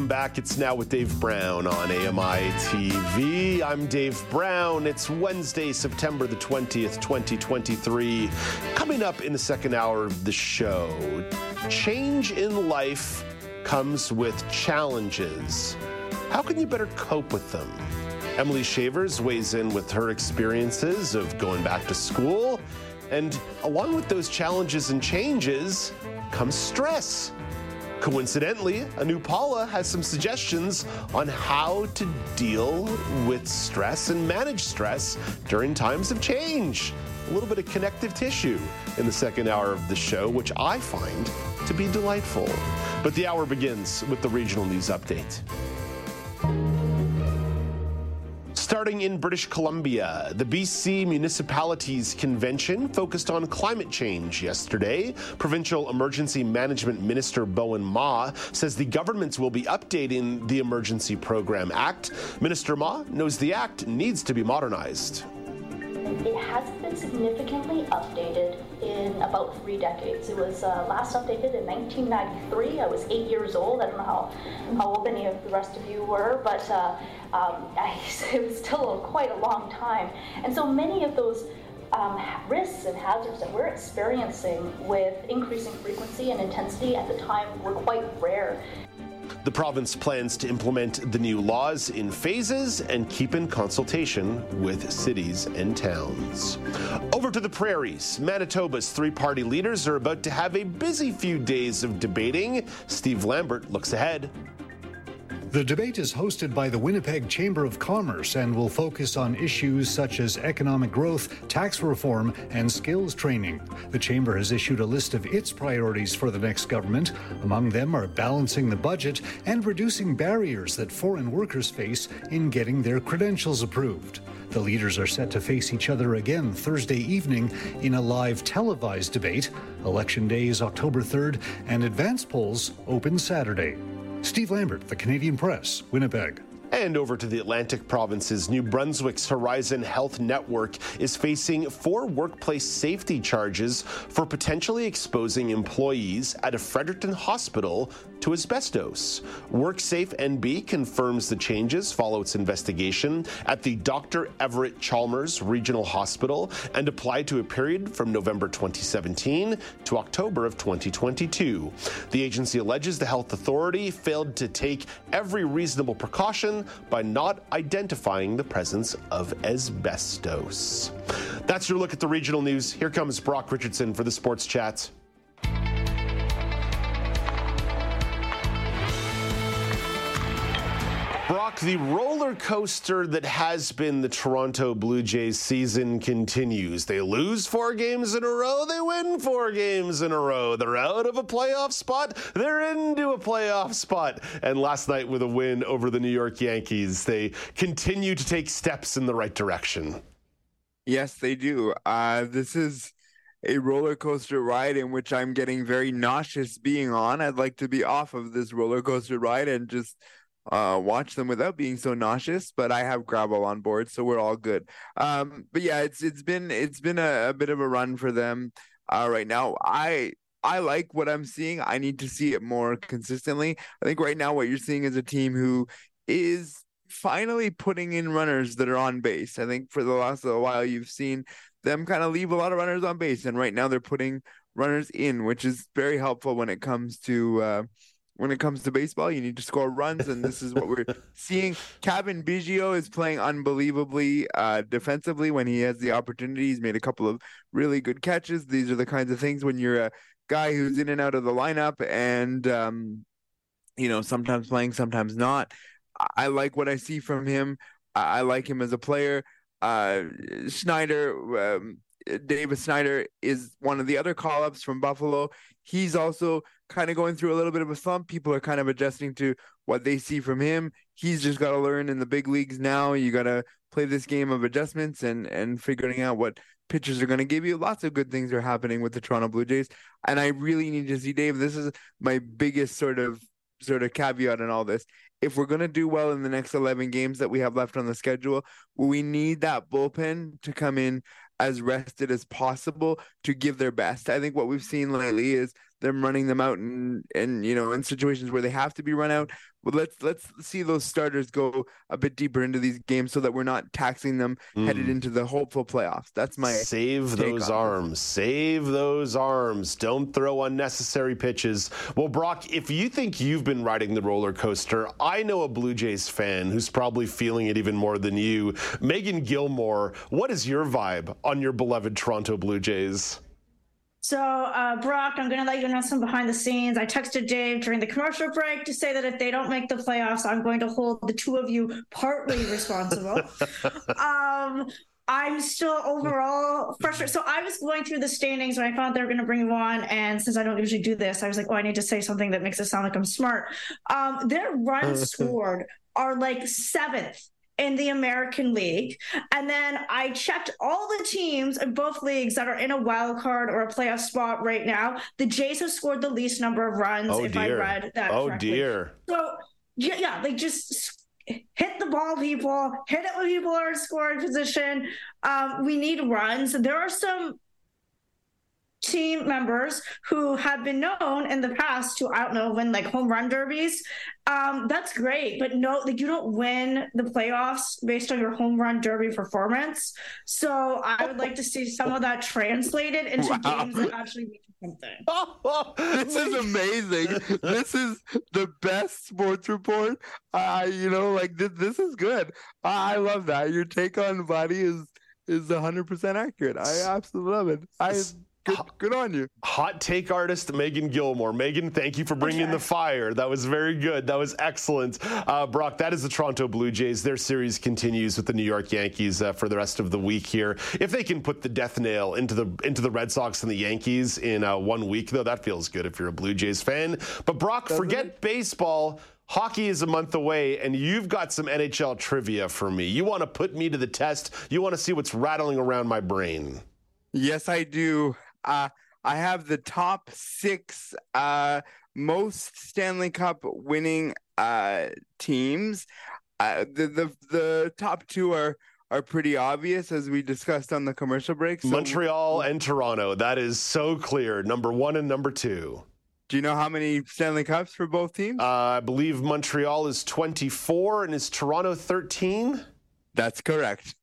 Welcome back. It's now with Dave Brown on AMI TV. I'm Dave Brown. It's Wednesday, September the 20th, 2023. Coming up in the second hour of the show, change in life comes with challenges. How can you better cope with them? Emilee Schevers weighs in with her experiences of going back to school. And along with those challenges and changes comes stress. Coincidentally, Anu Pala has some suggestions on how to deal with stress and manage stress during times of change. A little bit of connective tissue in the second hour of the show, which I find to be delightful. But the hour begins with the regional news update. Starting in British Columbia, the BC Municipalities Convention focused on climate change yesterday. Provincial Emergency Management Minister Bowen Ma says the government will be updating the Emergency Program Act. Minister Ma knows the act needs to be modernized. It hasn't been significantly updated in about three decades. It was uh, last updated in 1993. I was eight years old. I don't know how, how old any of the rest of you were, but uh, um, I, it was still quite a long time. And so many of those um, risks and hazards that we're experiencing with increasing frequency and intensity at the time were quite rare. The province plans to implement the new laws in phases and keep in consultation with cities and towns. Over to the prairies. Manitoba's three party leaders are about to have a busy few days of debating. Steve Lambert looks ahead. The debate is hosted by the Winnipeg Chamber of Commerce and will focus on issues such as economic growth, tax reform, and skills training. The Chamber has issued a list of its priorities for the next government. Among them are balancing the budget and reducing barriers that foreign workers face in getting their credentials approved. The leaders are set to face each other again Thursday evening in a live televised debate. Election Day is October 3rd, and advance polls open Saturday. Steve Lambert, The Canadian Press, Winnipeg. And over to the Atlantic provinces, New Brunswick's Horizon Health Network is facing four workplace safety charges for potentially exposing employees at a Fredericton hospital to asbestos. WorkSafe NB confirms the changes follow its investigation at the Dr. Everett Chalmers Regional Hospital and apply to a period from November 2017 to October of 2022. The agency alleges the health authority failed to take every reasonable precaution by not identifying the presence of asbestos. That's your look at the regional news. Here comes Brock Richardson for the Sports Chat. The roller coaster that has been the Toronto Blue Jays season continues. They lose four games in a row, they win four games in a row. They're out of a playoff spot, they're into a playoff spot. And last night, with a win over the New York Yankees, they continue to take steps in the right direction. Yes, they do. Uh, this is a roller coaster ride in which I'm getting very nauseous being on. I'd like to be off of this roller coaster ride and just uh, watch them without being so nauseous. But I have Gravol on board, so we're all good. Um, but yeah, it's it's been it's been a, a bit of a run for them uh, right now. I I like what I'm seeing. I need to see it more consistently. I think right now what you're seeing is a team who is finally putting in runners that are on base. I think for the last little while you've seen them kind of leave a lot of runners on base, and right now they're putting runners in, which is very helpful when it comes to uh, when it comes to baseball. You need to score runs, and this is what we're seeing. Cavan Biggio is playing unbelievably uh, defensively when he has the opportunity. He's made a couple of really good catches. These are the kinds of things when you're a guy who's in and out of the lineup, and um, you know sometimes playing, sometimes not. I like what I see from him. I like him as a player. Uh, Schneider, um, Davis Schneider is one of the other call ups from Buffalo. He's also kind of going through a little bit of a slump. People are kind of adjusting to what they see from him. he's just got to learn in the big leagues now. You got to play this game of adjustments and and figuring out what pitchers are going to give you. Lots of good things are happening with the Toronto Blue Jays, and I really need to see Dave. This is my biggest sort of sort of caveat in all this. If we're going to do well in the next 11 games that we have left on the schedule, we need that bullpen to come in as rested as possible to give their best. I think what we've seen lately is them running them out and and you know in situations where they have to be run out but let's let's see those starters go a bit deeper into these games so that we're not taxing them mm. headed into the hopeful playoffs. That's my save those arms. Save those arms. Don't throw unnecessary pitches. Well, Brock, if you think you've been riding the roller coaster, I know a Blue Jays fan who's probably feeling it even more than you. Megan Gilmore, what is your vibe on your beloved Toronto Blue Jays? So, uh, Brock, I'm going to let you know some behind the scenes. I texted Dave during the commercial break to say that if they don't make the playoffs, I'm going to hold the two of you partly responsible. um, I'm still overall frustrated. So I was going through the standings when I found they were going to bring you on, and since I don't usually do this, I was like, "Oh, I need to say something that makes it sound like I'm smart." Um, their runs scored are like seventh in the American League. And then I checked all the teams in both leagues that are in a wild card or a playoff spot right now. The Jays have scored the least number of runs, oh, if dear. I read that. Oh, correctly. dear. So, yeah, yeah, they just hit the ball, people, hit it when people are in scoring position. Um, we need runs. There are some team members who have been known in the past to I don't know win like home run derbies. Um, that's great, but no, like you don't win the playoffs based on your home run derby performance. So I would like to see some of that translated into wow. games that actually mean something. this is amazing. this is the best sports report. I, uh, you know, like this, this is good. I, I love that. Your take on body is is 100% accurate. I absolutely love it. I Good, good on you. Hot take artist Megan Gilmore. Megan, thank you for bringing okay. the fire. That was very good. That was excellent. Uh, Brock, that is the Toronto Blue Jays. Their series continues with the New York Yankees uh, for the rest of the week here. If they can put the death nail into the into the Red Sox and the Yankees in uh, one week, though, that feels good if you're a Blue Jays fan. But Brock, Doesn't forget it? baseball. Hockey is a month away, and you've got some NHL trivia for me. You want to put me to the test. You want to see what's rattling around my brain. Yes, I do. Uh, I have the top six uh, most Stanley Cup winning uh, teams. Uh, the the the top two are are pretty obvious as we discussed on the commercial break. So Montreal and Toronto. That is so clear. Number one and number two. Do you know how many Stanley Cups for both teams? Uh, I believe Montreal is 24 and is Toronto 13? That's correct.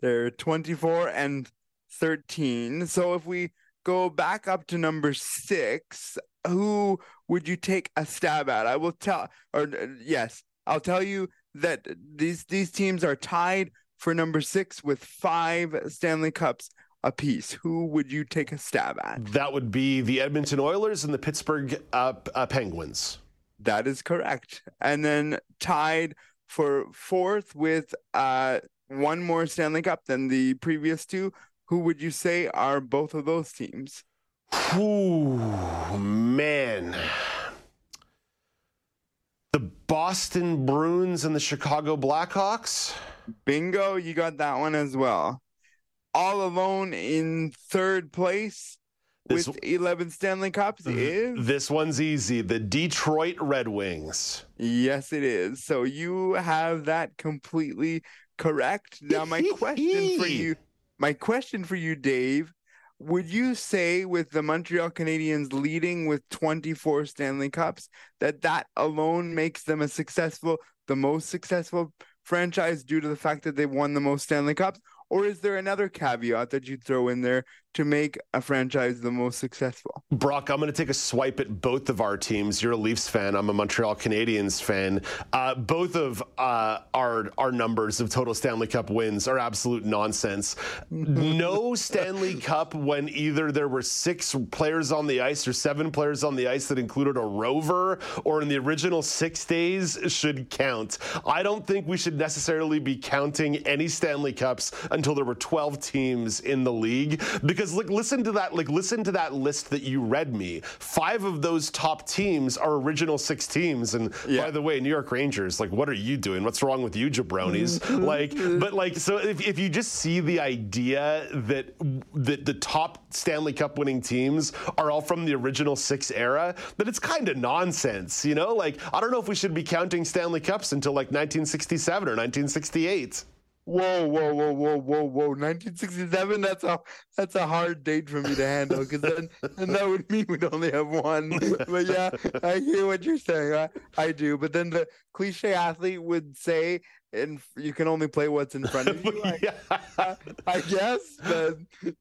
They're 24 and 13. So if we go back up to number six, who would you take a stab at? I will tell, or yes, I'll tell you that these these teams are tied for number six with five Stanley Cups apiece. Who would you take a stab at? That would be the Edmonton Oilers and the Pittsburgh uh, uh, Penguins. That is correct. And then tied for fourth with uh, one more Stanley Cup than the previous two who would you say are both of those teams? Ooh, man. The Boston Bruins and the Chicago Blackhawks? Bingo, you got that one as well. All alone in third place this, with 11 Stanley Cups is. This one's easy. The Detroit Red Wings. Yes, it is. So you have that completely correct. Now, my question for you my question for you, Dave, would you say with the Montreal Canadiens leading with 24 Stanley Cups that that alone makes them a successful, the most successful franchise due to the fact that they won the most Stanley Cups? Or is there another caveat that you'd throw in there to make a franchise the most successful? Brock, I'm going to take a swipe at both of our teams. You're a Leafs fan. I'm a Montreal Canadiens fan. Uh, both of uh, our our numbers of total Stanley Cup wins are absolute nonsense. no Stanley Cup when either there were six players on the ice or seven players on the ice that included a rover, or in the original six days should count. I don't think we should necessarily be counting any Stanley Cups until there were 12 teams in the league because because like listen to that like listen to that list that you read me. Five of those top teams are original six teams, and Yeah. by the way, New York Rangers. Like, what are you doing? What's wrong with you, jabronis? Like, but like, so if, if you just see the idea that that the top Stanley Cup winning teams are all from the original six era, then it's kind of nonsense, you know? Like, I don't know if we should be counting Stanley Cups until like 1967 or 1968. Whoa, whoa, whoa, whoa, whoa, whoa! 1967. That's a that's a hard date for me to handle because then, then that would mean we'd only have one. But yeah, I hear what you're saying. I, I do. But then the cliche athlete would say, "And you can only play what's in front of you." I. I guess. But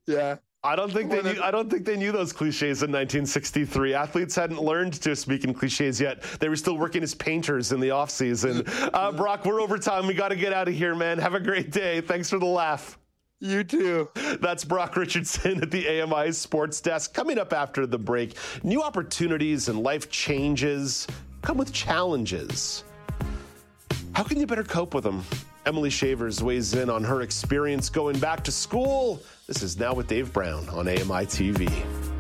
yeah, I don't think they knew, I don't think they knew those cliches in 1963. Athletes hadn't learned to speak in cliches yet. They were still working as painters in the off season. Uh, Brock, we're over time. We got to get out of here, man. Have a great day. Thanks for the laugh. you too. That's Brock Richardson at the AMI Sports Desk. Coming up after the break, new opportunities and life changes come with challenges. How can you better cope with them? Emilee Schevers weighs in on her experience going back to school. This is Now with Dave Brown on AMI TV.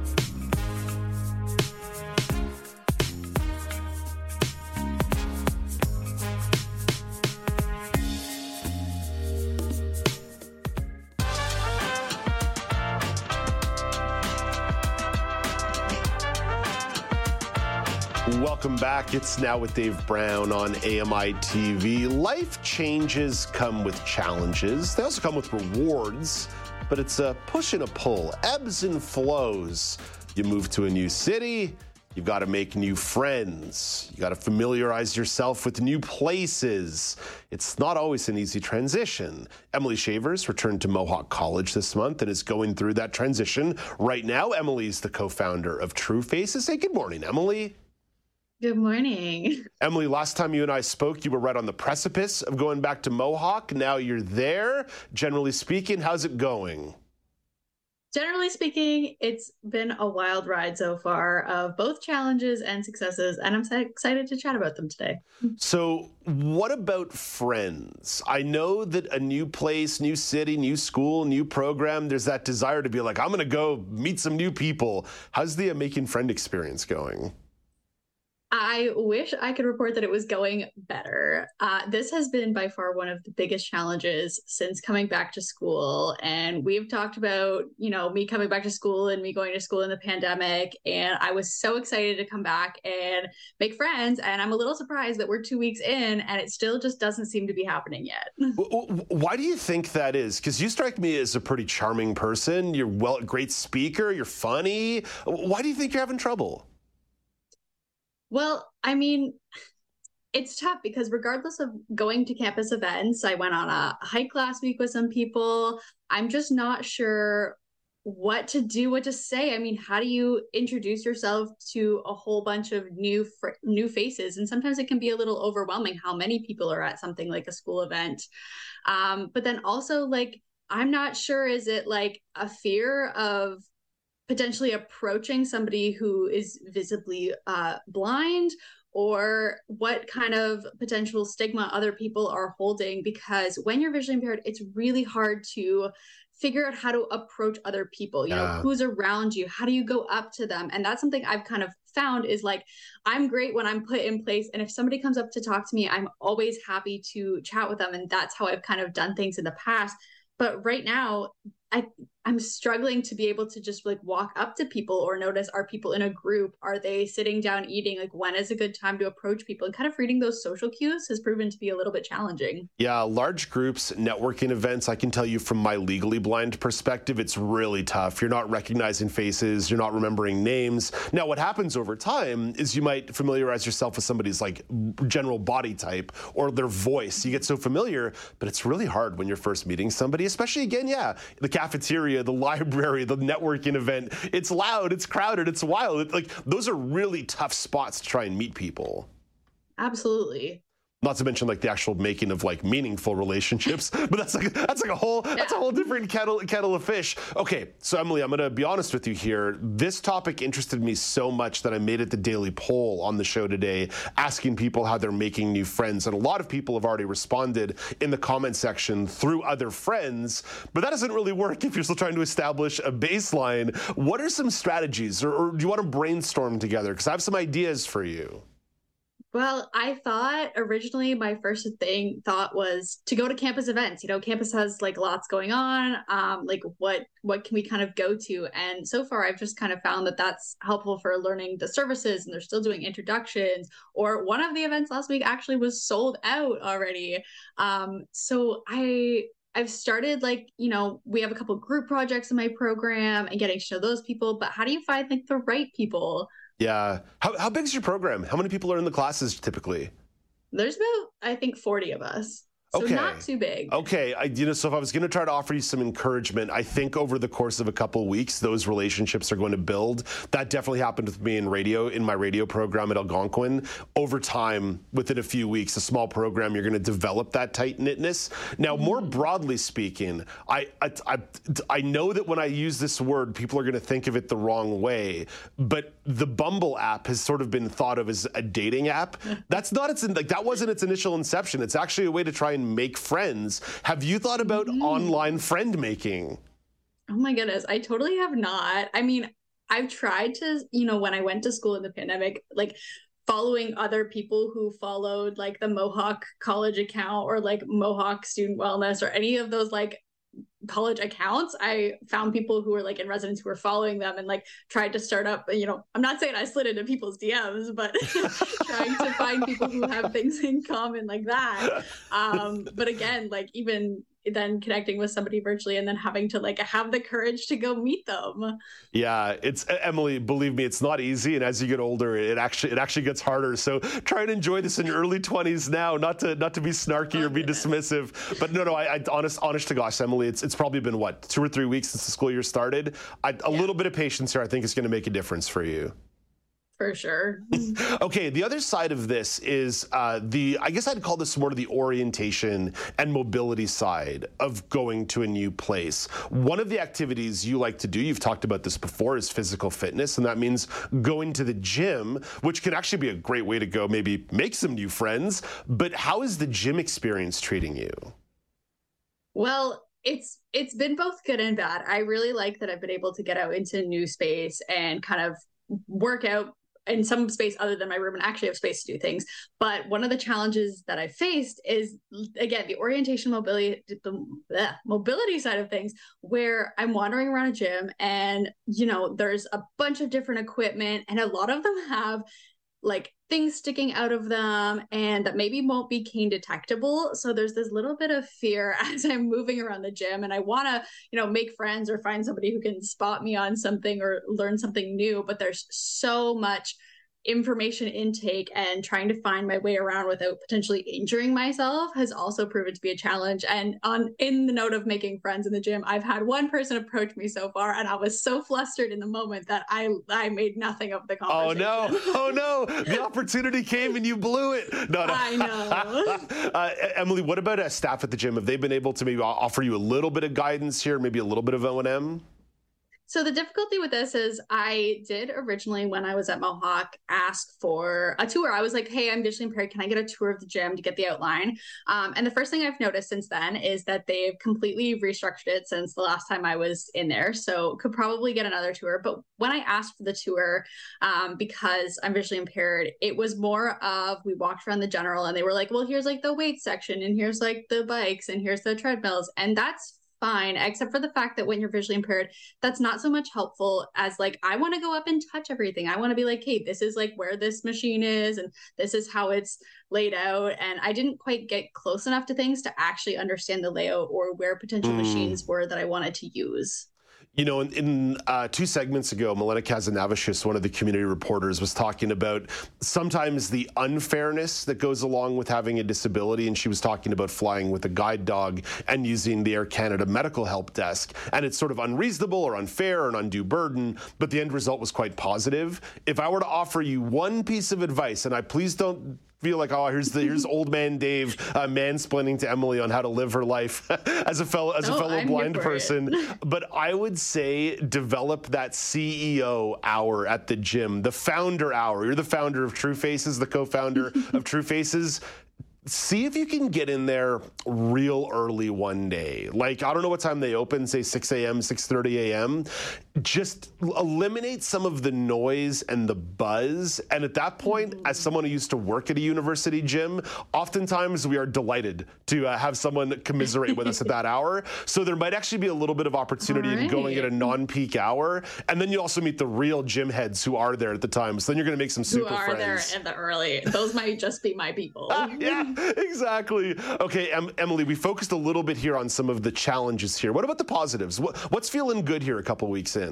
Welcome back. It's now with Dave Brown on AMI TV. Life changes come with challenges. They also come with rewards, but it's a push and a pull, ebbs and flows. You move to a new city, you've got to make new friends. You got to familiarize yourself with new places. It's not always an easy transition. Emilee Schevers returned to Mohawk College this month and is going through that transition right now. Emilee's the co-founder of True Faces. Say good morning, Emilee. Good morning. Emilee, last time you and I spoke, you were right on the precipice of going back to Mohawk. Now you're there. Generally speaking, how's it going? Generally speaking, it's been a wild ride so far of both challenges and successes, and I'm so excited to chat about them today. So, what about friends? I know that a new place, new city, new school, new program, there's that desire to be like, I'm going to go meet some new people. How's the uh, making friend experience going? I wish I could report that it was going better. Uh, this has been by far one of the biggest challenges since coming back to school. And we've talked about, you know, me coming back to school and me going to school in the pandemic. And I was so excited to come back and make friends. And I'm a little surprised that we're two weeks in and it still just doesn't seem to be happening yet. Why do you think that is? Because you strike me as a pretty charming person. You're well, great speaker. You're funny. Why do you think you're having trouble? Well, I mean, it's tough because regardless of going to campus events, I went on a hike last week with some people. I'm just not sure what to do, what to say. I mean, how do you introduce yourself to a whole bunch of new fr- new faces? And sometimes it can be a little overwhelming how many people are at something like a school event. Um, but then also, like, I'm not sure is it like a fear of potentially approaching somebody who is visibly uh, blind or what kind of potential stigma other people are holding because when you're visually impaired it's really hard to figure out how to approach other people. You know Yeah. who's around you? How do you go up to them? And that's something i've kind of found is like i'm great when i'm put in place and if somebody comes up to talk to me i'm always happy to chat with them and that's how i've kind of done things in the past. But right now i i'm struggling to be able to just like walk up to people or notice are people in a group are they sitting down eating like when is a good time to approach people and kind of reading those social cues has proven to be a little bit challenging Yeah, large groups, networking events, I can tell you from my legally blind perspective, it's really tough. You're not recognizing faces, you're not remembering names. Now, what happens over time is you might familiarize yourself with somebody's like general body type or their voice. You get so familiar, but it's really hard when you're first meeting somebody, especially again, yeah, the cafeteria, the library, the networking event. It's loud, it's crowded, it's wild. Like those are really tough spots to try and meet people. absolutely not to mention like the actual making of like meaningful relationships. But that's like that's like a whole that's a whole different kettle kettle of fish. Okay so emilee i'm to be honest with you here. This topic interested me so much that i made it the daily poll on the show today asking people how they're making new friends. And a lot of people have already responded in the comment section through other friends. But that doesn't really work if you're still trying to establish a baseline. What are some strategies or, or do you want to brainstorm together? Because i have some ideas for you well, I thought originally my first thing thought was to go to campus events. You know, campus has like lots going on. Um, like what what can we kind of go to? And so far, I've just kind of found that that's helpful for learning the services, and they're still doing introductions. Or one of the events last week actually was sold out already. Um, so I I've started like, you know, we have a couple group projects in my program and getting to know those people, but how do you find like the right people? Yeah. How, how big is your program? How many people are in the classes typically? There's about, I think, 40 of us. So okay. not too big. Okay. I, you know, so if I was going to try to offer you some encouragement, I think over the course of a couple of weeks, those relationships are going to build. That definitely happened with me in radio, in my radio program at Algonquin. Over time, within a few weeks, a small program, you're going to develop that tight knitness. Now, more mm-hmm. broadly speaking, I, I, I, I know that when I use this word, people are going to think of it the wrong way, but the Bumble app has sort of been thought of as a dating app. That's not its, like, that wasn't its initial inception. It's actually a way to try and make friends. Have you thought about mm. online friend making? Oh my goodness, I totally have not. I mean, I've tried to, you know, when I went to school in the pandemic, like following other people who followed like the Mohawk college account or like Mohawk student wellness or any of those like college accounts i found people who were like in residence who were following them and like tried to start up you know i'm not saying i slid into people's dms but trying to find people who have things in common like that. Um but again like even then connecting with somebody virtually and then having to like have the courage to go meet them. Yeah, it's Emilee, believe me, it's not easy and as you get older it actually it actually gets harder. So try and enjoy this in your early 20s now, not to not to be snarky oh, or be oh, goodness. dismissive. But no no, I, I, honest honest to gosh, Emilee, it's it's probably been what, 2 or 3 weeks since the school year started. I, a yeah. little bit of patience here I think is going to make a difference for you. For sure. okay, the other side of this is uh, the, I guess I'd call this more of the orientation and mobility side of going to a new place. One of the activities you like to do, you've talked about this before, is physical fitness, and that means going to the gym, which can actually be a great way to go, maybe make some new friends. But how is the gym experience treating you? Well, it's it's been both good and bad. I really like that I've been able to get out into a new space and kind of work out in some space other than my room and actually have space to do things. But one of the challenges that I faced is again the orientation mobility the bleh, mobility side of things where I'm wandering around a gym and you know there's a bunch of different equipment and a lot of them have like things sticking out of them and that maybe won't be cane detectable. So there's this little bit of fear as i'm moving around the gym and i want to you know make friends or find somebody who can spot me on something or learn something new but there's so much information intake and trying to find my way around without potentially injuring myself has also proven to be a challenge. And on in the note of making friends in the gym i've had one person approach me so far and i was so flustered in the moment that i i made nothing of the conversation oh no. oh no. The opportunity came and you blew it. No no. I know. Uh, emilee what about a staff at the gym? Have they been able to maybe offer you a little bit of guidance here maybe a little bit of o&m so the difficulty with this is I did originally when I was at Mohawk ask for a tour. I was like, "Hey, I'm visually impaired. Can I get a tour of the gym to get the outline?" Um, and the first thing I've noticed since then is that they've completely restructured it since the last time I was in there. So could probably get another tour. But when I asked for the tour, um, because I'm visually impaired, it was more of we walked around the general and they were like, "Well, here's like the weight section and here's like the bikes and here's the treadmills," and that's fine, except for the fact that when you're visually impaired, that's not so much helpful as like, I want to go up and touch everything. I want to be like, hey, this is like where this machine is, and this is how it's laid out. And I didn't quite get close enough to things to actually understand the layout or where potential mm. machines were that I wanted to use. You know, in, in uh, two segments ago, Milena Kazanavicius, one of the community reporters, was talking about sometimes the unfairness that goes along with having a disability. And she was talking about flying with a guide dog and using the Air Canada medical help desk. And it's sort of unreasonable or unfair or an undue burden, but the end result was quite positive. If I were to offer you one piece of advice, and I please don't feel like, oh, here's the here's old man Dave uh, mansplaining to Emilee on how to live her life as a fellow as a fellow I'm blind here for it. person. But I would say develop that CEO hour at the gym, the founder hour. You're the founder of True Faces, the co-founder of True Faces see if you can get in there real early one day. Like I don't know what time they open, say 6 a.m., 6:30 a.m. Just eliminate some of the noise and the buzz. And at that point, as someone who used to work at a university gym, oftentimes we are delighted to uh, have someone commiserate with us at that hour. So there might actually be a little bit of opportunity in going at a non-peak hour, and then you also meet the real gym heads who are there at the time. So then you're going to make some super Who are there friends. in the early? Those might just be my people. yeah, exactly. Okay, em- Emilee, we focused a little bit here on some of the challenges here. What about the positives? What, what's feeling good here a couple weeks in?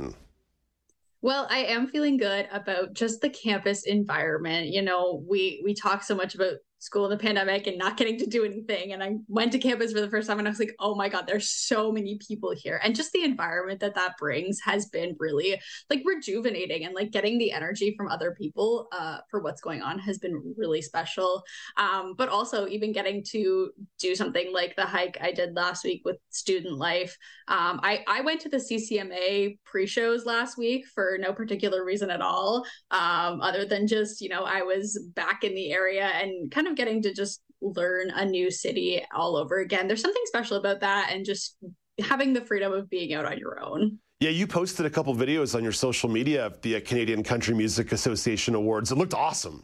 Well, I am feeling good about just the campus environment. You know, we we talk so much about school in the pandemic and not getting to do anything. And I went to campus for the first time and I was like, oh my God, there's so many people here. And just the environment that that brings has been really like rejuvenating and like getting the energy from other people uh, for what's going on has been really special. Um, but also even getting to do something like the hike I did last week with student life. Um, I, I went to the CCMA pre-shows last week for no particular reason at all, um, other than just, you know, I was back in the area and kind of getting to just learn a new city all over again. There's something special about that and just having the freedom of being out on your own. Yeah, you posted a couple videos on your social media of the uh, Canadian Country Music Association Awards. It looked awesome.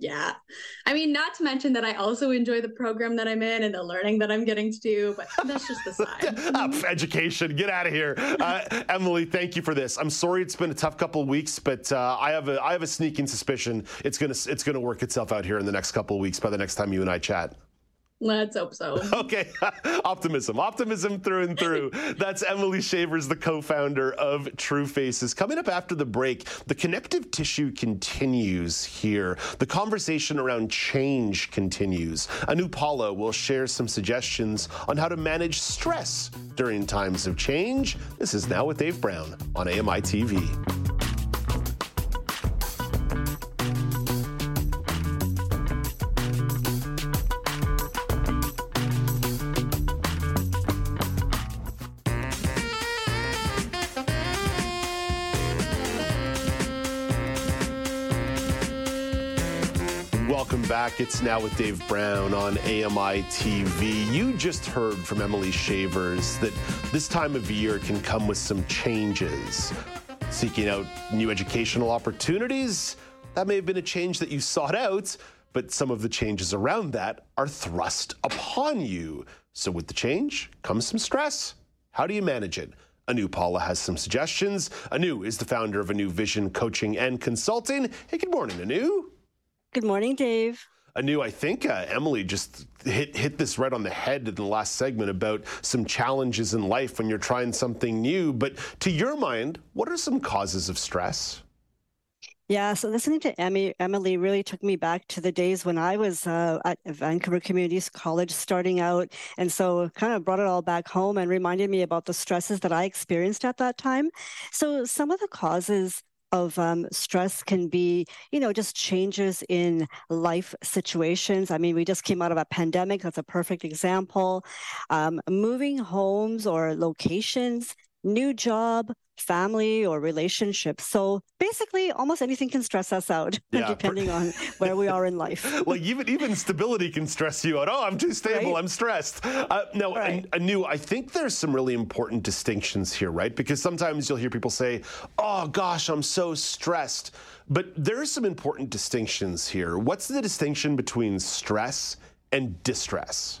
Yeah. I mean, not to mention that I also enjoy the program that I'm in and the learning that I'm getting to do, but that's just the side. Pff, education, get out of here, uh, Emilee. Thank you for this. I'm sorry it's been a tough couple of weeks, but uh, I have a I have a sneaking suspicion it's gonna it's gonna work itself out here in the next couple of weeks. By the next time you and I chat. Let's hope so. Okay, optimism, optimism through and through. That's Emilee Schevers, the co-founder of True Faces. Coming up after the break, the connective tissue continues here. The conversation around change continues. Anu Pala will share some suggestions on how to manage stress during times of change. This is now with Dave Brown on AMI TV. It's now with Dave Brown on AMI TV. You just heard from Emilee Schevers that this time of year can come with some changes. Seeking out new educational opportunities, that may have been a change that you sought out, but some of the changes around that are thrust upon you. So, with the change comes some stress. How do you manage it? Anu Pala has some suggestions. Anu is the founder of Anu Vision Coaching and Consulting. Hey, good morning, Anu. Good morning, Dave. Anu, I think uh, Emilee just hit hit this right on the head in the last segment about some challenges in life when you're trying something new. But to your mind, what are some causes of stress? Yeah, so listening to Emmy, Emilee really took me back to the days when I was uh, at Vancouver Community College starting out. And so kind of brought it all back home and reminded me about the stresses that I experienced at that time. So some of the causes of um, stress can be, you know, just changes in life situations. I mean, we just came out of a pandemic. That's a perfect example. Um, moving homes or locations, new job, family or relationships. So basically, almost anything can stress us out, Yeah, per- depending on where we are in life. Like even even stability can stress you out. Oh, I'm too stable. Right. I'm stressed. Uh, now, Right. An- Anu, I think there's some really important distinctions here, right? Because sometimes you'll hear people say, "Oh gosh, I'm so stressed," but there's some important distinctions here. What's the distinction between stress and distress?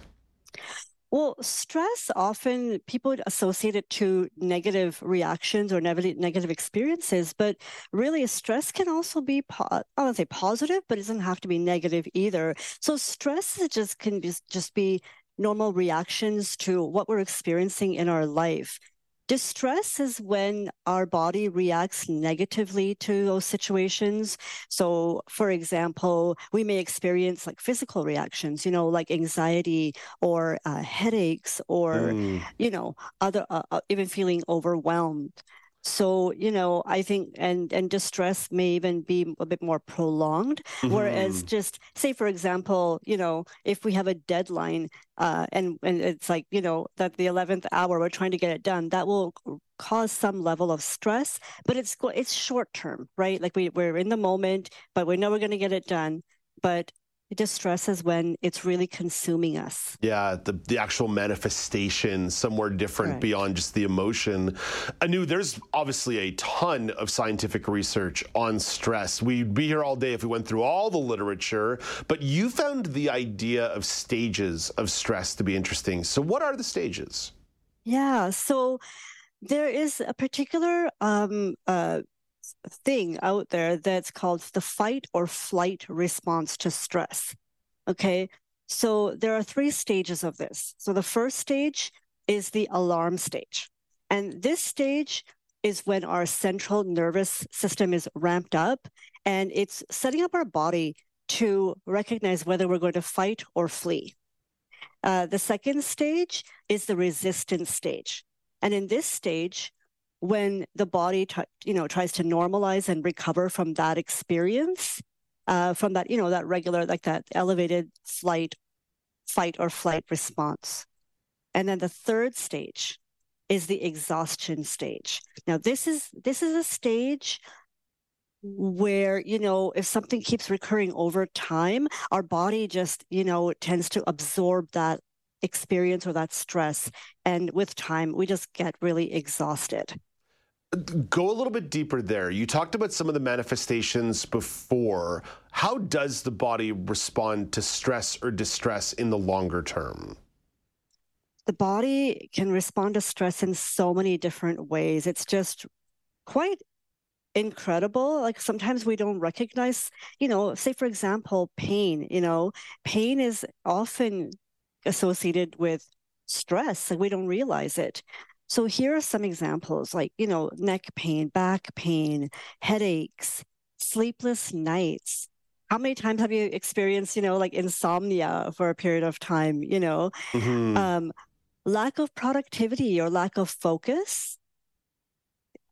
Well, stress often people associate it to negative reactions or negative negative experiences, but really stress can also be I don't say positive, but it doesn't have to be negative either. So stress just can just just be normal reactions to what we're experiencing in our life. Distress is when our body reacts negatively to those situations. So, for example, we may experience like physical reactions, you know, like anxiety or uh, headaches or, Mm. you know, other, uh, uh, even feeling overwhelmed. So you know i think and and distress may even be a bit more prolonged mm-hmm. whereas just say for example you know if we have a deadline uh, and and it's like you know that the 11th hour we're trying to get it done that will cause some level of stress but it's it's short term right like we, we're in the moment but we know we're going to get it done but distress is when it's really consuming us. Yeah, the, the actual manifestation somewhere different right. beyond just the emotion. Anu, there's obviously a ton of scientific research on stress. We'd be here all day if we went through all the literature, but you found the idea of stages of stress to be interesting. So, what are the stages? Yeah, so there is a particular um, uh, thing out there that's called the fight or flight response to stress. Okay. So there are three stages of this. So the first stage is the alarm stage. And this stage is when our central nervous system is ramped up and it's setting up our body to recognize whether we're going to fight or flee. Uh, the second stage is the resistance stage. And in this stage, when the body you know tries to normalize and recover from that experience uh, from that you know that regular like that elevated flight fight or flight response. And then the third stage is the exhaustion stage. Now this is this is a stage where you know if something keeps recurring over time our body just you know tends to absorb that experience or that stress. And with time we just get really exhausted Go a little bit deeper there. You talked about some of the manifestations before. How does the body respond to stress or distress in the longer term? The body can respond to stress in so many different ways. It's just quite incredible. Like sometimes we don't recognize, you know, say for example, pain, you know, pain is often associated with stress. Like we don't realize it. So here are some examples like, you know, neck pain, back pain, headaches, sleepless nights. How many times have you experienced, you know, like insomnia for a period of time, you know? Mm-hmm. Um, lack of productivity or lack of focus,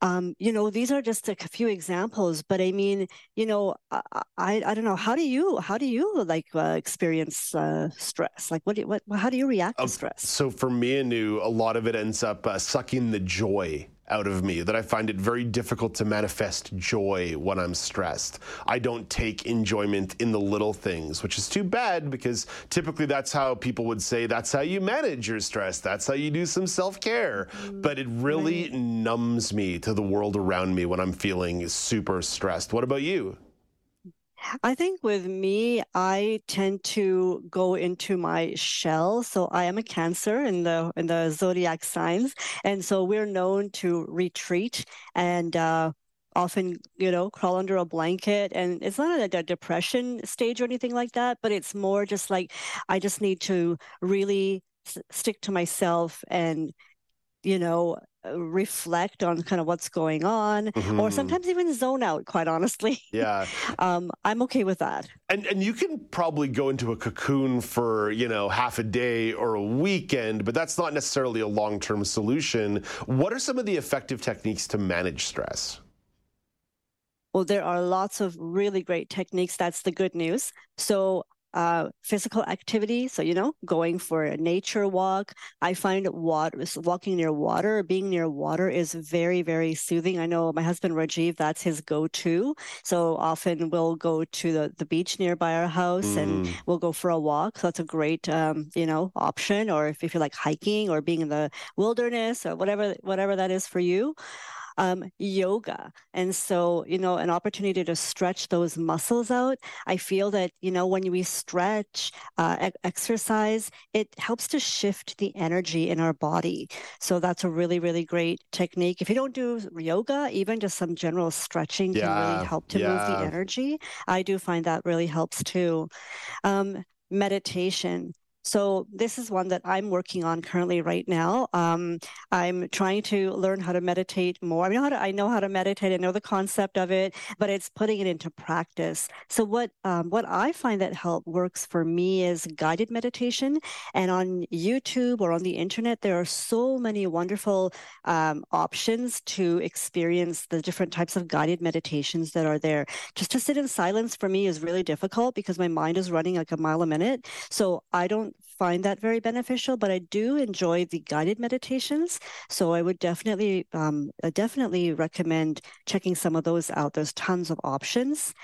um, you know, these are just a few examples, but I mean, you know, I, I, I don't know. How do you, how do you like uh, experience uh, stress? Like, what, do you, what, how do you react to stress? So for me, Anu, a lot of it ends up uh, sucking the joy out of me that I find it very difficult to manifest joy when I'm stressed. I don't take enjoyment in the little things, which is too bad because typically that's how people would say that's how you manage your stress. That's how you do some self care. But it really right. numbs me to the world around me when I'm feeling super stressed. What about you? I think with me, I tend to go into my shell. So I am a Cancer in the in the zodiac signs, and so we're known to retreat and uh, often, you know, crawl under a blanket. And it's not a, depression stage or anything like that, but it's more just like I just need to really s- stick to myself and you know reflect on kind of what's going on mm-hmm. or sometimes even zone out quite honestly yeah um, i'm okay with that and and you can probably go into a cocoon for you know half a day or a weekend but that's not necessarily a long-term solution what are some of the effective techniques to manage stress well, there are lots of really great techniques. That's the good news. So, uh, physical activity. So, you know, going for a nature walk. I find water, walking near water, being near water is very, very soothing. I know my husband Rajiv, that's his go to. So often we'll go to the, the beach nearby our house mm. and we'll go for a walk. So that's a great, um, you know, option. Or if, if you like hiking or being in the wilderness or whatever, whatever that is for you um, yoga. And so, you know, an opportunity to stretch those muscles out. I feel that, you know, when we stretch, uh, exercise, it helps to shift the energy in our body. So that's a really, really great technique. If you don't do yoga, even just some general stretching yeah, can really help to yeah. move the energy. I do find that really helps too. Um, meditation. So this is one that I'm working on currently right now. Um, I'm trying to learn how to meditate more. I know how to, I know how to meditate. I know the concept of it, but it's putting it into practice. So what um, what I find that help works for me is guided meditation. And on YouTube or on the internet, there are so many wonderful um, options to experience the different types of guided meditations that are there. Just to sit in silence for me is really difficult because my mind is running like a mile a minute. So I don't find that very beneficial, but I do enjoy the guided meditations. So I would definitely, um, definitely recommend checking some of those out. There's tons of options.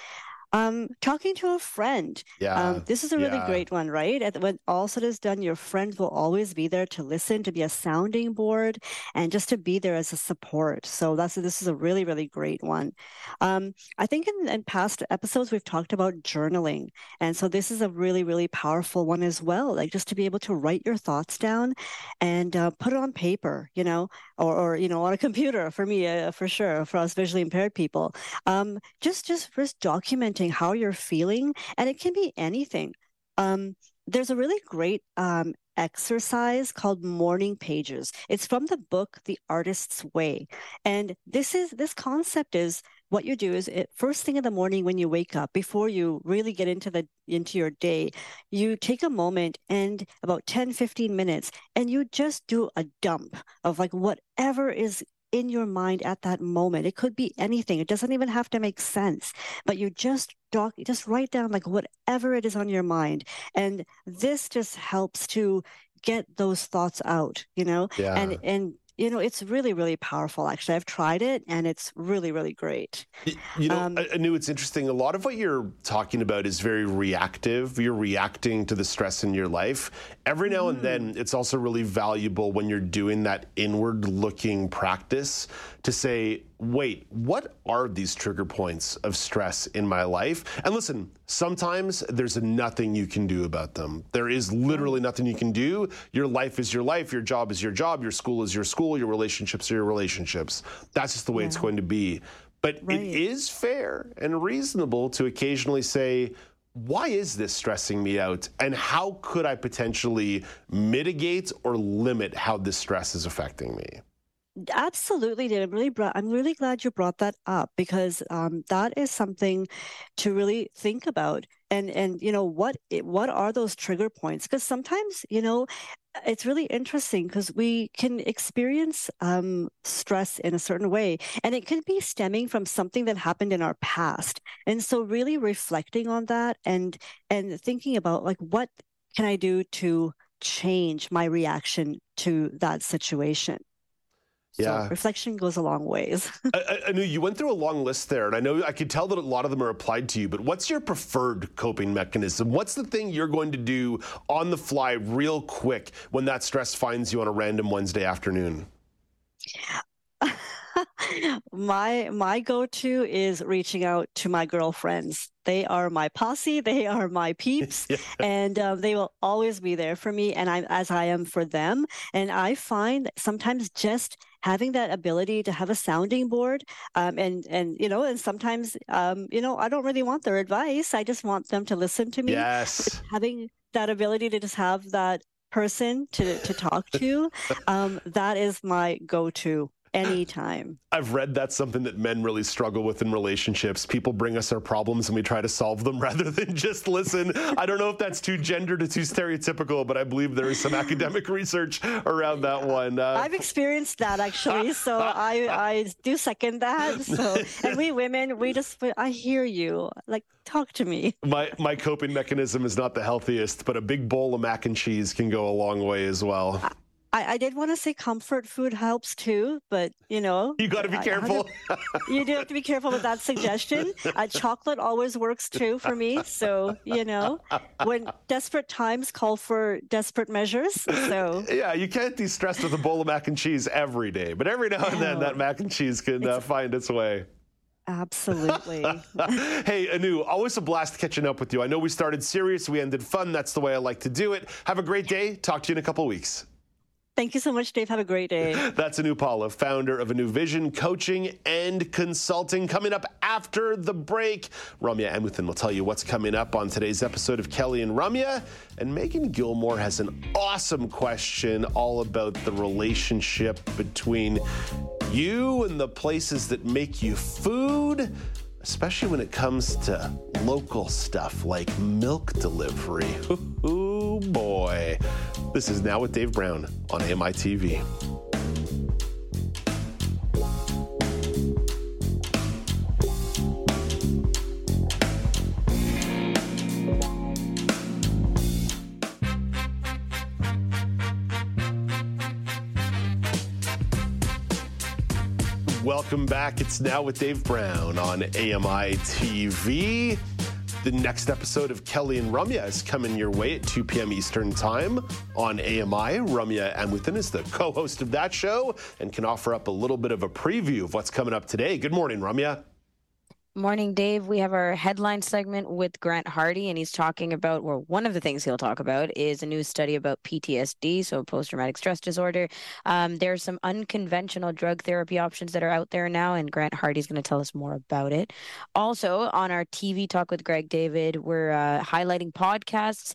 Um, talking to a friend. Yeah. Um, this is a really yeah. great one, right? At- When all said is done, your friend will always be there to listen, to be a sounding board, and just to be there as a support. So that's this is a really, really great one. Um, I think in, in past episodes we've talked about journaling, and so this is a really, really powerful one as well. Like just to be able to write your thoughts down and uh, put it on paper, you know, or, or you know on a computer. For me, uh, for sure, for us visually impaired people, um, just just first documenting how you're feeling, and it can be anything. Um, there's a really great um, exercise called morning pages. It's from the book The Artist's Way, and this is this concept is what you do is it, first thing in the morning when you wake up before you really get into the into your day you take a moment and about 10 15 minutes and you just do a dump of like whatever is in your mind at that moment. It could be anything. It doesn't even have to make sense, but you just doc, just write down like whatever it is on your mind. And this just helps to get those thoughts out, you know? Yeah. And, and, you know, it's really, really powerful. Actually, I've tried it and it's really, really great. You know, Um, I, I knew it's interesting. A lot of what you're talking about is very reactive. You're reacting to the stress in your life. Every now and then, it's also really valuable when you're doing that inward looking practice to say, wait, what are these trigger points of stress in my life? And listen, sometimes there's nothing you can do about them. There is literally nothing you can do. Your life is your life, your job is your job, your school is your school, your relationships are your relationships. That's just the way it's going to be. But Right. it is fair and reasonable to occasionally say, why is this stressing me out? And how could I potentially mitigate or limit how this stress is affecting me? Absolutely, did. I'm really I'm really glad you brought that up because um, that is something to really think about. And and you know what what are those trigger points? Because sometimes you know it's really interesting because we can experience um, stress in a certain way, and it can be stemming from something that happened in our past. And so, really reflecting on that and and thinking about like what can I do to change my reaction to that situation. So Yeah. reflection goes a long ways. I, I- knew you went through a long list there, and I know I could tell that a lot of them are applied to you. But what's your preferred coping mechanism? What's the thing you're going to do on the fly, real quick, when that stress finds you on a random Wednesday afternoon? my my go-to is reaching out to my girlfriends. They are my posse. They are my peeps, and um, they will always be there for me, and I'm as I am for them. And I find that sometimes just having that ability to have a sounding board, um, and and you know, and sometimes um, you know, I don't really want their advice. I just want them to listen to me. Yes. having that ability to just have that person to to talk to, um, that is my go-to anytime. I've read that's something that men really struggle with in relationships. People bring us their problems and we try to solve them rather than just listen. I don't know if that's too gendered or too stereotypical, but I believe there is some academic research around that one. Uh, I've experienced that actually, so I I do second that. So, and we women, we just I hear you, like talk to me. my my coping mechanism is not the healthiest, but a big bowl of mac and cheese can go a long way as well. I, I did want to say comfort food helps too, but you know You got to be I careful. you do have to be careful with that suggestion. Uh, chocolate always works too for me, so you know when desperate times call for desperate measures. So yeah, you can't be stressed with a bowl of mac and cheese every day, but every now and then that mac and cheese can uh, find its way. absolutely. hey, Anu, always a blast catching up with you. I know we started serious, we ended fun. That's the way I like to do it. Have a great day. Talk to you in a couple weeks. Thank you so much, Dave. Have a great day. That's Anu Pala, founder of A New Vision Coaching and Consulting. Coming up after the break. Ramya Amuthan will tell you what's coming up on today's episode of Kelly and Ramya. And Megan Gilmore has an awesome question all about the relationship between you and the places that make you food especially when it comes to local stuff like milk delivery. Oh boy. This is Now with Dave Brown on AMI TV. Welcome back. It's now with Dave Brown on AMI TV. The next episode of Kelly and Ramya is coming your way at 2 p.m. Eastern Time on AMI. Ramya Amuthan is the co host of that show and can offer up a little bit of a preview of what's coming up today. Good morning, Ramya. Morning, Dave. We have our headline segment with Grant Hardy, and he's talking about, well, one of the things he'll talk about is a new study about PTSD, so post traumatic stress disorder. Um, there are some unconventional drug therapy options that are out there now, and Grant Hardy's going to tell us more about it. Also, on our TV talk with Greg David, we're uh, highlighting podcasts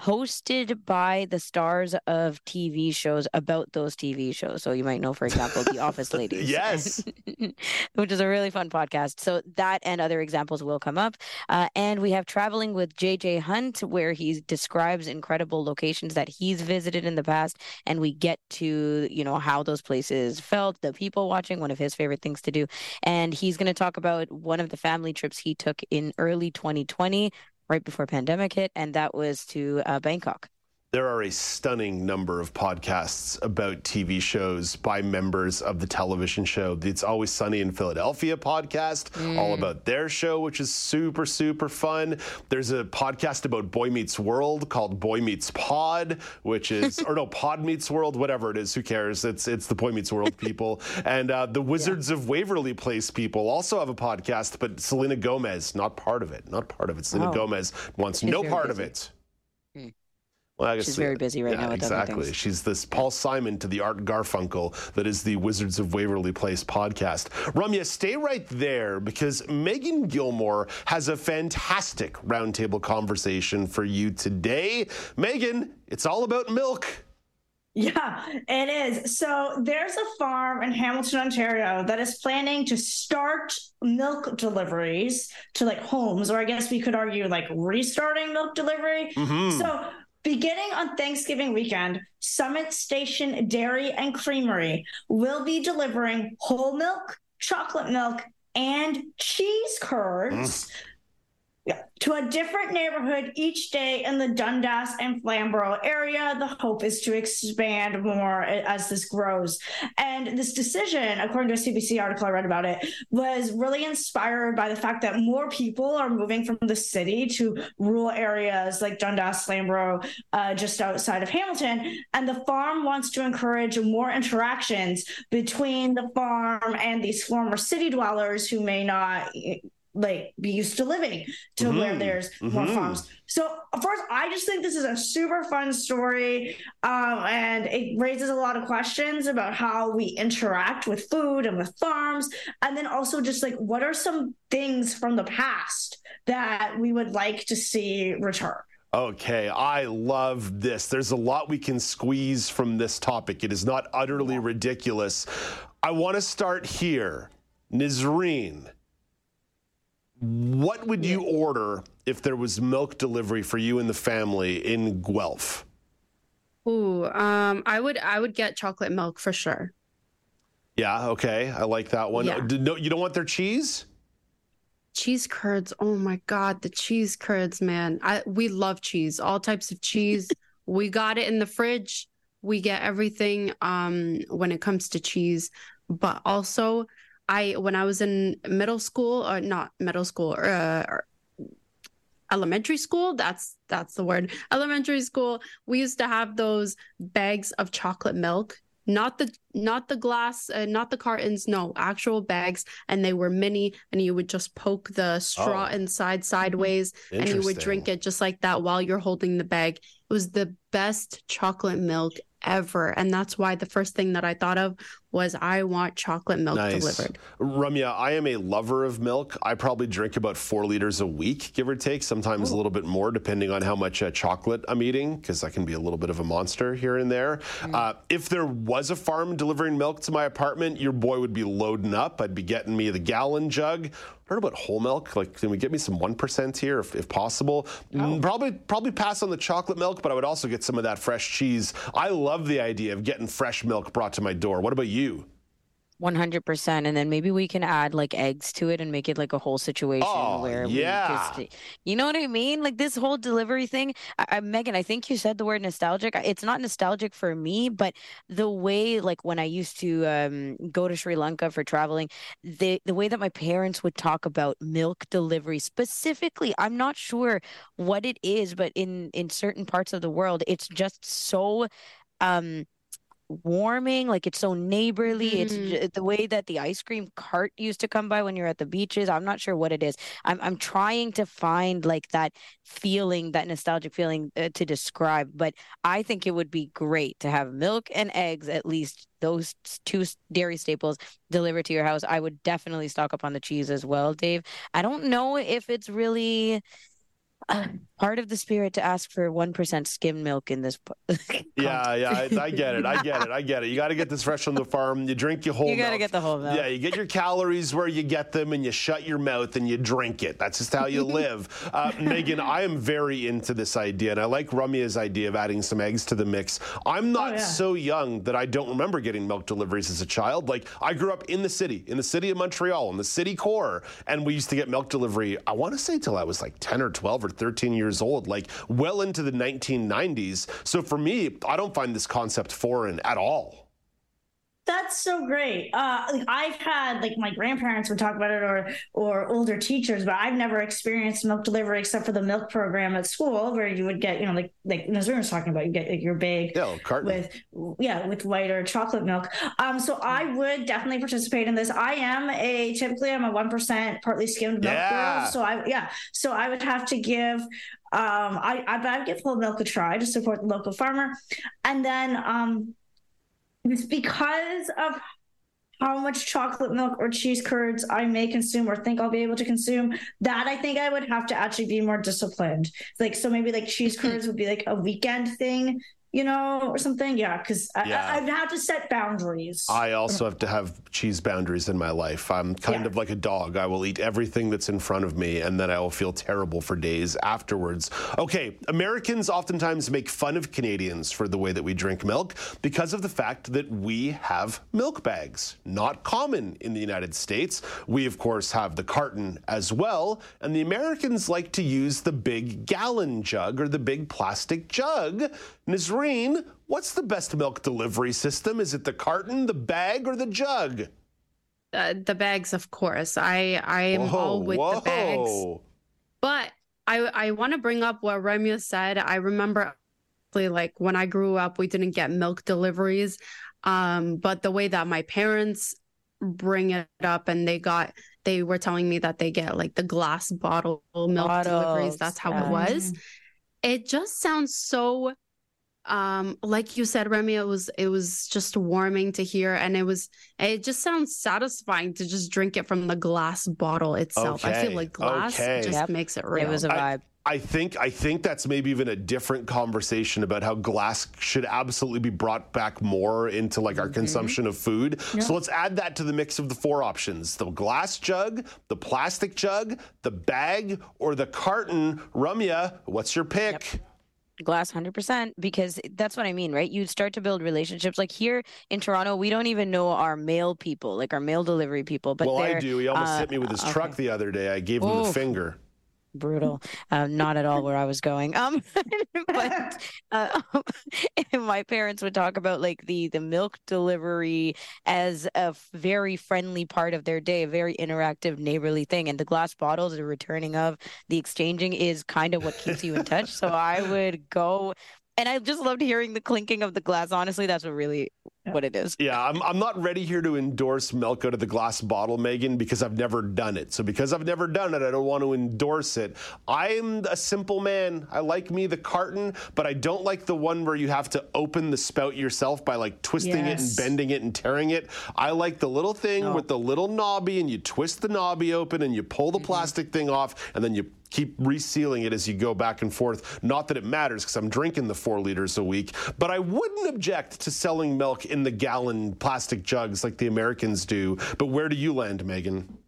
hosted by the stars of TV shows about those TV shows. So you might know, for example, The Office Ladies. yes. which is a really fun podcast. So that and other examples will come up. Uh, and we have Traveling with JJ Hunt, where he describes incredible locations that he's visited in the past. And we get to, you know, how those places felt, the people watching, one of his favorite things to do. And he's going to talk about one of the family trips he took in early 2020 right before pandemic hit, and that was to uh, Bangkok. There are a stunning number of podcasts about TV shows by members of the television show. It's Always Sunny in Philadelphia podcast, mm. all about their show, which is super, super fun. There's a podcast about Boy Meets World called Boy Meets Pod, which is, or no, Pod Meets World, whatever it is, who cares? It's it's the Boy Meets World people. and uh, the Wizards yeah. of Waverly Place people also have a podcast, but Selena Gomez, not part of it, not part of it. Selena oh. Gomez wants She's no part busy. of it. Well, I guess she's very busy right yeah, now. With exactly. She's this Paul Simon to the Art Garfunkel that is the Wizards of Waverly Place podcast. Ramya, stay right there because Megan Gilmore has a fantastic roundtable conversation for you today. Megan, it's all about milk. Yeah, it is. So there's a farm in Hamilton, Ontario that is planning to start milk deliveries to like homes, or I guess we could argue like restarting milk delivery. Mm-hmm. So Beginning on Thanksgiving weekend, Summit Station Dairy and Creamery will be delivering whole milk, chocolate milk, and cheese curds mm. Mm to a different neighborhood each day in the Dundas and Flamborough area. The hope is to expand more as this grows. And this decision, according to a CBC article I read about it, was really inspired by the fact that more people are moving from the city to rural areas like Dundas, Flamborough, uh, just outside of Hamilton. And the farm wants to encourage more interactions between the farm and these former city dwellers who may not like be used to living to mm-hmm. where there's mm-hmm. more farms. So of course, I just think this is a super fun story, um, and it raises a lot of questions about how we interact with food and with farms, and then also just like what are some things from the past that we would like to see return. Okay, I love this. There's a lot we can squeeze from this topic. It is not utterly ridiculous. I want to start here. Nizreen, what would you order if there was milk delivery for you and the family in Guelph? Ooh, um, I would I would get chocolate milk for sure. Yeah, okay. I like that one. Yeah. No, you don't want their cheese? Cheese curds. Oh my god, the cheese curds, man. I we love cheese. All types of cheese. we got it in the fridge. We get everything um when it comes to cheese, but also I when I was in middle school or not middle school or, uh, or elementary school that's that's the word elementary school we used to have those bags of chocolate milk. Not the not the glass uh, not the cartons no actual bags and they were mini and you would just poke the straw oh. inside sideways and you would drink it just like that while you're holding the bag. It was the best chocolate milk ever. And that's why the first thing that I thought of was I want chocolate milk Nice. delivered. Ramya, I am a lover of milk. I probably drink about four liters a week, give or take, sometimes a little bit more, depending on how much uh, chocolate I'm eating, because I can be a little bit of a monster here and there. Uh, if there was a farm delivering milk to my apartment, your boy would be loading up. I'd be getting me the gallon jug. Heard about whole milk? Like, can we get me some one percent here, if, if possible? Mm, Probably, probably pass on the chocolate milk, but I would also get some of that fresh cheese. I love the idea of getting fresh milk brought to my door. What about you? 100% and then maybe we can add like eggs to it and make it like a whole situation Oh, where yeah. we just you know what i mean like this whole delivery thing I, I, megan i think you said the word nostalgic it's not nostalgic for me but the way like when i used to um, go to sri lanka for traveling the the way that my parents would talk about milk delivery specifically i'm not sure what it is but in in certain parts of the world it's just so um warming like it's so neighborly it's Mhm. j- the way that the ice cream cart used to come by when you're at the beaches i'm not sure what it is. I'm i'm trying to find like that feeling that nostalgic feeling uh, to describe but i think it would be great to have milk and eggs at least those two dairy staples delivered to your house. I would definitely stock up on the cheese as well dave. I don't know if it's really uh, part of the spirit to ask for 1% skim milk in this Yeah, yeah, I, I get it. I get it. I get it. You got to get this fresh from the farm. You drink your whole. You gotta milk. get the whole milk. Yeah, you get your calories where you get them, and you shut your mouth and you drink it. That's just how you live. Uh, Megan, I am very into this idea, and I like Ramya's idea of adding some eggs to the mix. I'm not yeah. so young that I don't remember getting milk deliveries as a child. Like I grew up in the city, in the city of Montreal, in the city core, and we used to get milk delivery. I want to say till I was like 10 or 12 or 13 years old, like well into the 1990s. So for me, I don't find this concept foreign at all. That's so great. Uh, like I've had like my grandparents would talk about it, or or older teachers, but I've never experienced milk delivery except for the milk program at school, where you would get, you know, like like Nazir was talking about, you get like, your bag Yeah, carton. with yeah with white or chocolate milk. Um, so I would definitely participate in this. I am a typically I'm a one percent partly skimmed milk Yeah. girl, so I yeah, so I would have to give. Um, I I, I would give whole milk a try to support the local farmer, and then um. It's because of how much chocolate milk or cheese curds I may consume or think I'll be able to consume, that I think I would have to actually be more disciplined. Like, so maybe like cheese curds would be like a weekend thing, you know, or something. Yeah, because Yeah. I'd have to set boundaries. I also have to have cheese boundaries in my life. I'm kind Yeah. of like a dog. I will eat everything that's in front of me and then I will feel terrible for days afterwards. Okay, Americans oftentimes make fun of Canadians for the way that we drink milk because of the fact that we have milk bags. Not common in the United States. We, of course, have the carton as well, and the Americans like to use the big gallon jug or the big plastic jug. Nazreen, what's the best milk delivery system? Is it the carton, the bag, or the jug? Uh, the bags, of course. I I am all with the bags. But I I want to bring up what Ramya said. I remember like when I grew up, we didn't get milk deliveries. Um, but the way that my parents bring it up and they got they were telling me that they get like the glass bottle milk deliveries. That's how yeah. it was. It just sounds so um like you said Remy it was it was just warming to hear and it was it just sounds satisfying to just drink it from the glass bottle itself i feel like glass okay. just Yep. makes it real It was a vibe. I think I think that's maybe even a different conversation about how glass should absolutely be brought back more into like our consumption of food. So let's add that to the mix of the four options: the glass jug, the plastic jug, the bag, or the carton. Ramya, what's your pick? Glass 100% because that's what i mean right you start to build relationships like here in toronto we don't even know our mail people like our mail delivery people but well, I do. He almost uh, hit me with his okay. truck the other day. I gave him the finger. Brutal uh, not at all where i was going. Um but uh, my parents would talk about like the the milk delivery as a f- very friendly part of their day a very interactive neighborly thing. And the glass bottles the returning of the exchanging is kind of what keeps you in touch. So i would go and i just loved hearing the clinking of the glass. Honestly that's what really what it is. Yeah, I'm, I'm not ready here to endorse milk out of the glass bottle, Megan, because I've never done it. So because I've never done it, I don't want to endorse it. I'm a simple man. I like me the carton, but I don't like the one where you have to open the spout yourself by like twisting yes. it and bending it and tearing it. I like the little thing no. with the little knobby and you twist the knobby open and you pull the mm-hmm. plastic thing off and then you keep resealing it as you go back and forth. Not that it matters because I'm drinking the four liters a week, but I wouldn't object to selling milk in the gallon plastic jugs like the Americans do. But where do you land, Megan?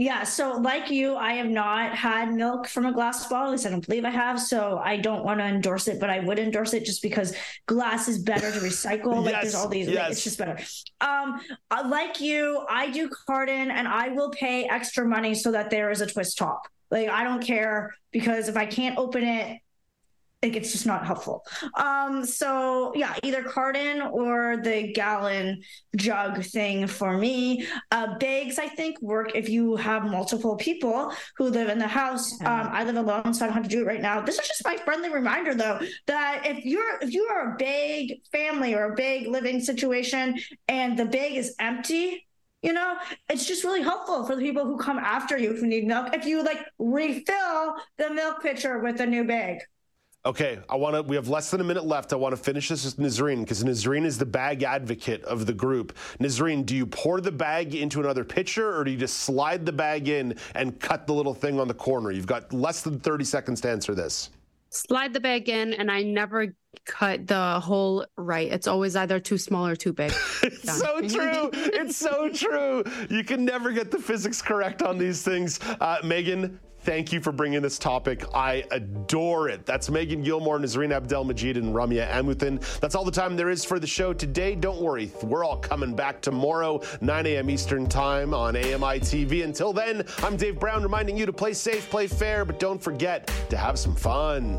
Yeah, so like you, I have not had milk from a glass bottle. At least I don't believe I have. So I don't want to endorse it, but I would endorse it just because glass is better to recycle. yes, like there's all these, yes. it's just better. Um, uh, like you, I do carton and I will pay extra money so that there is a twist top. Like I don't care because if I can't open it, like it's just not helpful. Um, so yeah, either carton or the gallon jug thing for me. Uh, bags, I think, work if you have multiple people who live in the house. Um, I live alone, so I don't have to do it right now. This is just my friendly reminder, though, that if you're if you are a big family or a big living situation and the bag is empty, you know, it's just really helpful for the people who come after you who need milk. If you like refill the milk pitcher with a new bag. Okay, I want to. We have less than a minute left. I want to finish this with Nazreen because Nazreen is the bag advocate of the group. Nazreen, do you pour the bag into another pitcher or do you just slide the bag in and cut the little thing on the corner? You've got less than 30 seconds to answer this. Slide the bag in, and I never cut the hole right. It's always either too small or too big. it's so true. it's so true. You can never get the physics correct on these things. Uh, Megan, Thank you for bringing this topic. I adore it. That's Megan Gilmore, Nazreen Abdelmajid, and Ramya Amuthan. That's all the time there is for the show today. Don't worry, we're all coming back tomorrow, 9 a.m. Eastern Time on AMI TV. Until then, I'm Dave Brown reminding you to play safe, play fair, but don't forget to have some fun.